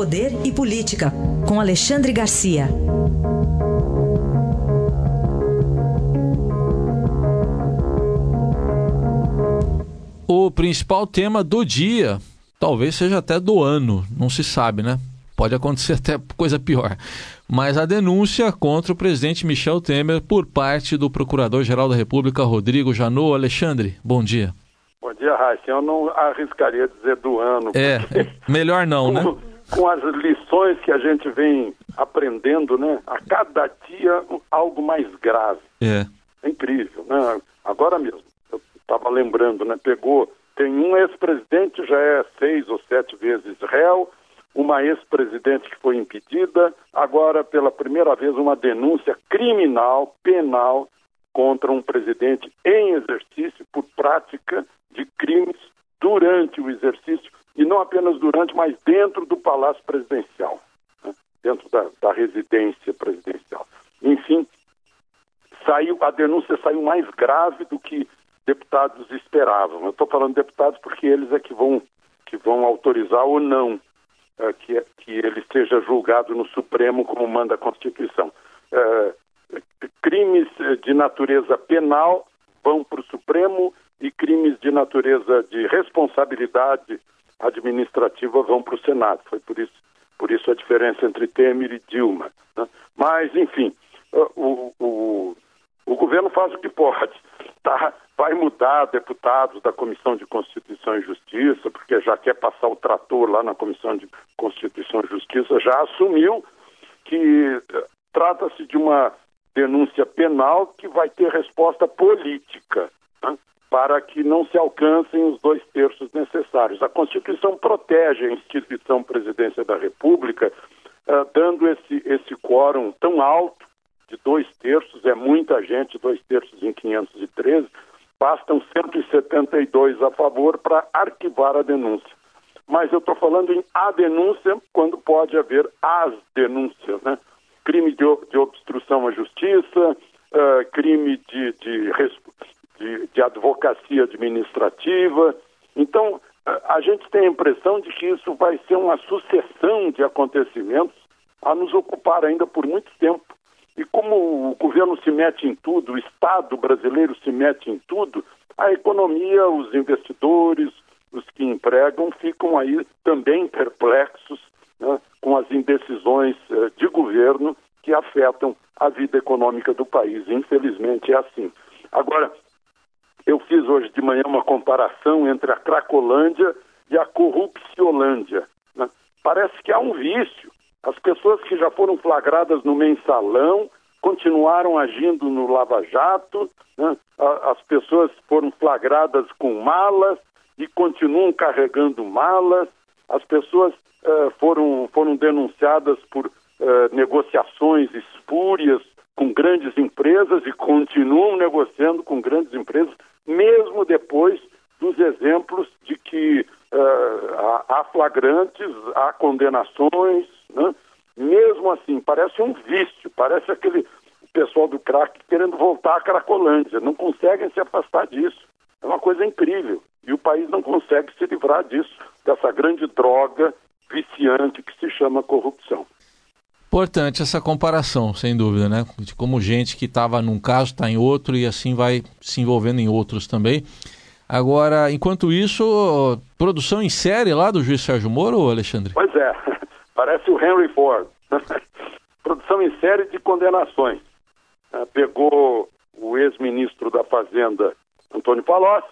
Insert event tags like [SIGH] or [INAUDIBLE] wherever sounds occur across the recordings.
Poder e Política, com Alexandre Garcia. O principal tema do dia, talvez seja até do ano, não se sabe, né? Pode acontecer [LAUGHS] até coisa pior. Mas a denúncia contra o presidente Michel Temer por parte do Procurador-Geral da República, Rodrigo Janot. Alexandre, bom dia. Bom dia, Raíssa. Eu não arriscaria dizer do ano. É, melhor não, né? [LAUGHS] com as lições que a gente vem aprendendo, né? A cada dia algo mais grave. É. É incrível, né? Agora mesmo, eu estava lembrando, né? Pegou, tem um ex-presidente, já é seis ou sete vezes réu, uma ex-presidente que foi impedida, agora pela primeira vez uma denúncia criminal, penal, contra um presidente em exercício por prática de crimes durante o exercício e não apenas durante, mas dentro do Palácio Presidencial, né? dentro da, da, residência presidencial. Enfim, saiu a denúncia saiu mais grave do que deputados esperavam. Eu estou falando deputados porque eles é que vão que vão autorizar ou não é, que, que ele seja julgado no Supremo como manda a Constituição. É, crimes de natureza penal vão para o Supremo e crimes de natureza de responsabilidade administrativa vão para o Senado. Foi por isso, por isso a diferença entre Temer e Dilma. Né? Mas, enfim, o, o, o governo faz o que pode. [LAUGHS] Tá? Vai mudar deputados da Comissão de Constituição e Justiça, porque já quer passar o trator lá na Comissão de Constituição e Justiça, já assumiu que eh, trata-se de uma denúncia penal que vai ter resposta política para que não se alcancem os dois terços necessários. A Constituição protege a instituição Presidência da República, uh, dando esse, esse quórum tão alto, de dois terços, é muita gente, dois terços em 513, bastam 172 a favor para arquivar a denúncia. Mas eu estou falando em a denúncia quando pode haver as denúncias, né? Crime de, de obstrução à justiça, uh, crime de, de, de, advocacia administrativa. Então, a gente tem a impressão de que isso vai ser uma sucessão de acontecimentos a nos ocupar ainda por muito tempo. E como o governo se mete em tudo, o Estado brasileiro se mete em tudo, a economia, os investidores, os que empregam ficam aí também perplexos né, com as indecisões eh, de governo que afetam a vida econômica do país. Infelizmente é assim. Agora, eu fiz hoje de manhã uma comparação entre a Cracolândia e a Corrupciolândia. Né? Parece que há um vício. As pessoas que já foram flagradas no mensalão continuaram agindo no Lava Jato, né? as pessoas foram flagradas com malas e continuam carregando malas, as pessoas uh, foram, foram denunciadas por uh, negociações espúrias com grandes empresas e continuam negociando com grandes empresas mesmo depois dos exemplos de que uh, há flagrantes, há condenações, né? mesmo assim, parece um vício, parece aquele pessoal do crack querendo voltar à Cracolândia, não conseguem se afastar disso. É uma coisa incrível. E o país não consegue se livrar disso, dessa grande droga viciante que se chama corrupção. Importante essa comparação, sem dúvida, né? De como gente que estava num caso está em outro e assim vai se envolvendo em outros também. Agora, enquanto isso, produção em série lá do juiz Sérgio Moro, Alexandre? Pois é, [LAUGHS] parece o Henry Ford. [LAUGHS] produção em série de condenações. É, pegou o ex-ministro da Fazenda, Antônio Palocci,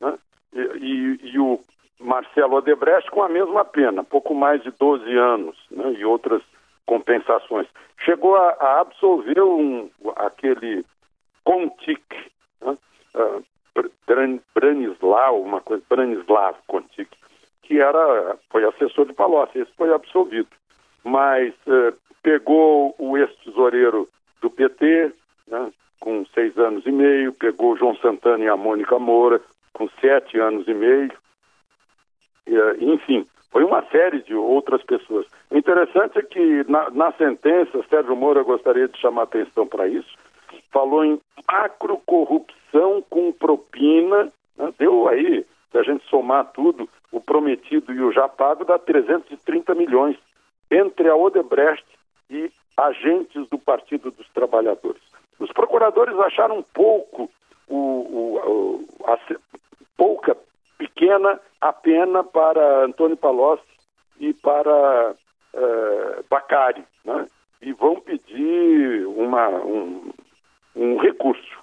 né? e, e, e, o Marcelo Odebrecht com a mesma pena, pouco mais de 12 anos, né? e outras compensações. Chegou a, a absolver um, aquele Contic, né? uh, uma coisa, Branislav Contic, que era, foi assessor de Palocci, esse foi absolvido. Mas uh, pegou o ex-tesoureiro do PT, né, com seis anos e meio, pegou João Santana e a Mônica Moura, com sete anos e meio, uh, enfim, foi uma série de outras pessoas. O interessante é que na, na sentença, Sérgio Moura gostaria de chamar atenção para isso, falou em macrocorrupção com propina, né? deu aí, se a gente somar tudo, o prometido e o já pago dá 330 milhões. entre a Odebrecht e agentes do Partido dos Trabalhadores. Os procuradores acharam pouco o, o a, pouca pequena a pena para Antônio Palocci e para uh, Bacari, né? e vão pedir uma, um, um recurso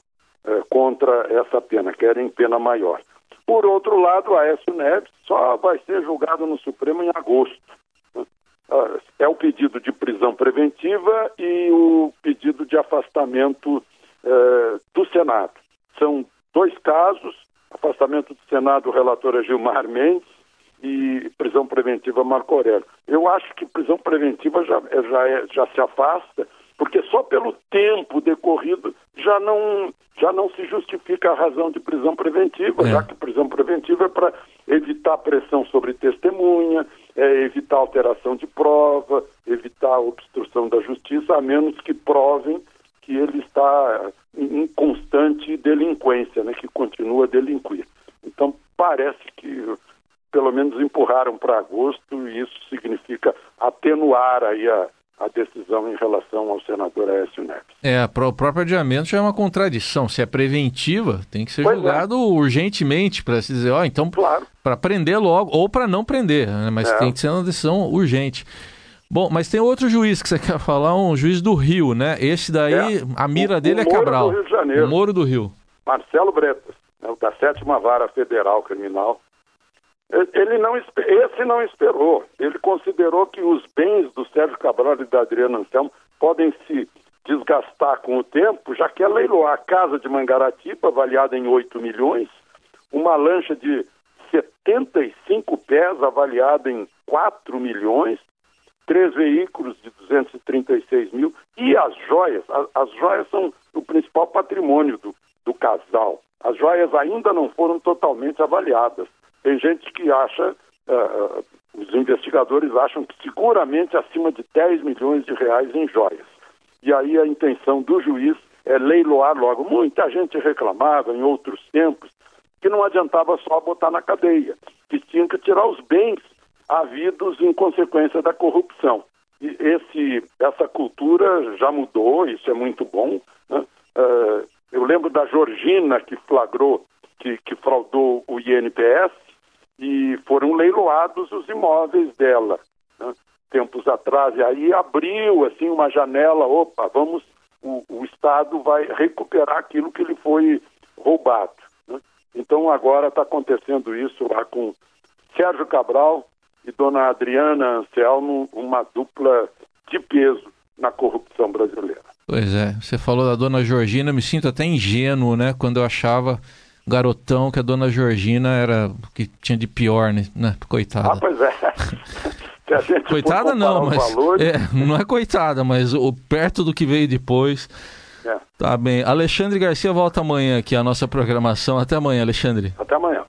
uh, contra essa pena, querem pena maior. Por outro lado, Aécio Neves só vai ser julgado no Supremo em agosto. Uh, é o pedido de prisão preventiva e o pedido de afastamento do Senado. São dois casos, afastamento do Senado, o relator é Gilmar Mendes, e prisão preventiva Marco Aurélio. Eu acho que prisão preventiva já, é, já, é, já se afasta, porque só pelo tempo decorrido já não, já não se justifica a razão de prisão preventiva, é. já que prisão preventiva é para evitar pressão sobre testemunha, é evitar alteração de prova, evitar obstrução da justiça, a menos que provem que ele está em constante delinquência, né, que continua a delinquir. Então, parece que pelo menos empurraram para agosto e isso significa atenuar aí a, a decisão em relação ao senador Aécio Neves. É, o próprio adiamento já é uma contradição. Se é preventiva, tem que ser pois é. julgado é. urgentemente para se dizer, ó, então claro. para prender logo ou para não prender, né? mas é. tem que ser uma decisão urgente. Bom, mas tem outro juiz que você [LAUGHS] quer falar, um juiz do Rio, né? Esse daí, é. a mira o, dele o é Cabral. Do Rio de Janeiro. O Moro do Rio. Marcelo Bretas, né, da sétima vara federal criminal. Ele não, esse não esperou. Ele considerou que os bens do Sérgio Cabral e da Adriana Anselmo podem se desgastar com o tempo, já que é leiloar a casa de Mangaratiba, avaliada em 8 milhões, uma lancha de 75 pés, avaliada em 4 milhões, três veículos de 236 mil e as joias. As, as joias são o principal patrimônio do, do casal. As joias ainda não foram totalmente avaliadas. Tem gente que acha, uh, os investigadores acham que seguramente acima de 10 milhões de reais em joias. E aí a intenção do juiz é leiloar logo. Muita gente reclamava em outros tempos que não adiantava só botar na cadeia, que tinha que tirar os bens havidos em consequência da corrupção. E esse, essa cultura já mudou, isso é muito bom. Né? Uh, eu lembro da Georgina que flagrou, que, que fraudou o INPS e foram leiloados os imóveis dela, né? tempos atrás. E aí abriu assim uma janela, opa, vamos, o, o Estado vai recuperar aquilo que lhe foi roubado. Né? Então agora está acontecendo isso lá com Sérgio Cabral, e dona Adriana Anselmo uma dupla de peso na corrupção brasileira. Pois é, você falou da dona Georgina, me sinto até ingênuo, né, quando eu achava garotão que a dona Georgina era o que tinha de pior, né, né coitada. Ah, pois é. [LAUGHS] coitada não, mas valores... é, não é coitada, mas o perto do que veio depois. É. Tá bem. Alexandre Garcia volta amanhã aqui a nossa programação. Até amanhã, Alexandre. Até amanhã.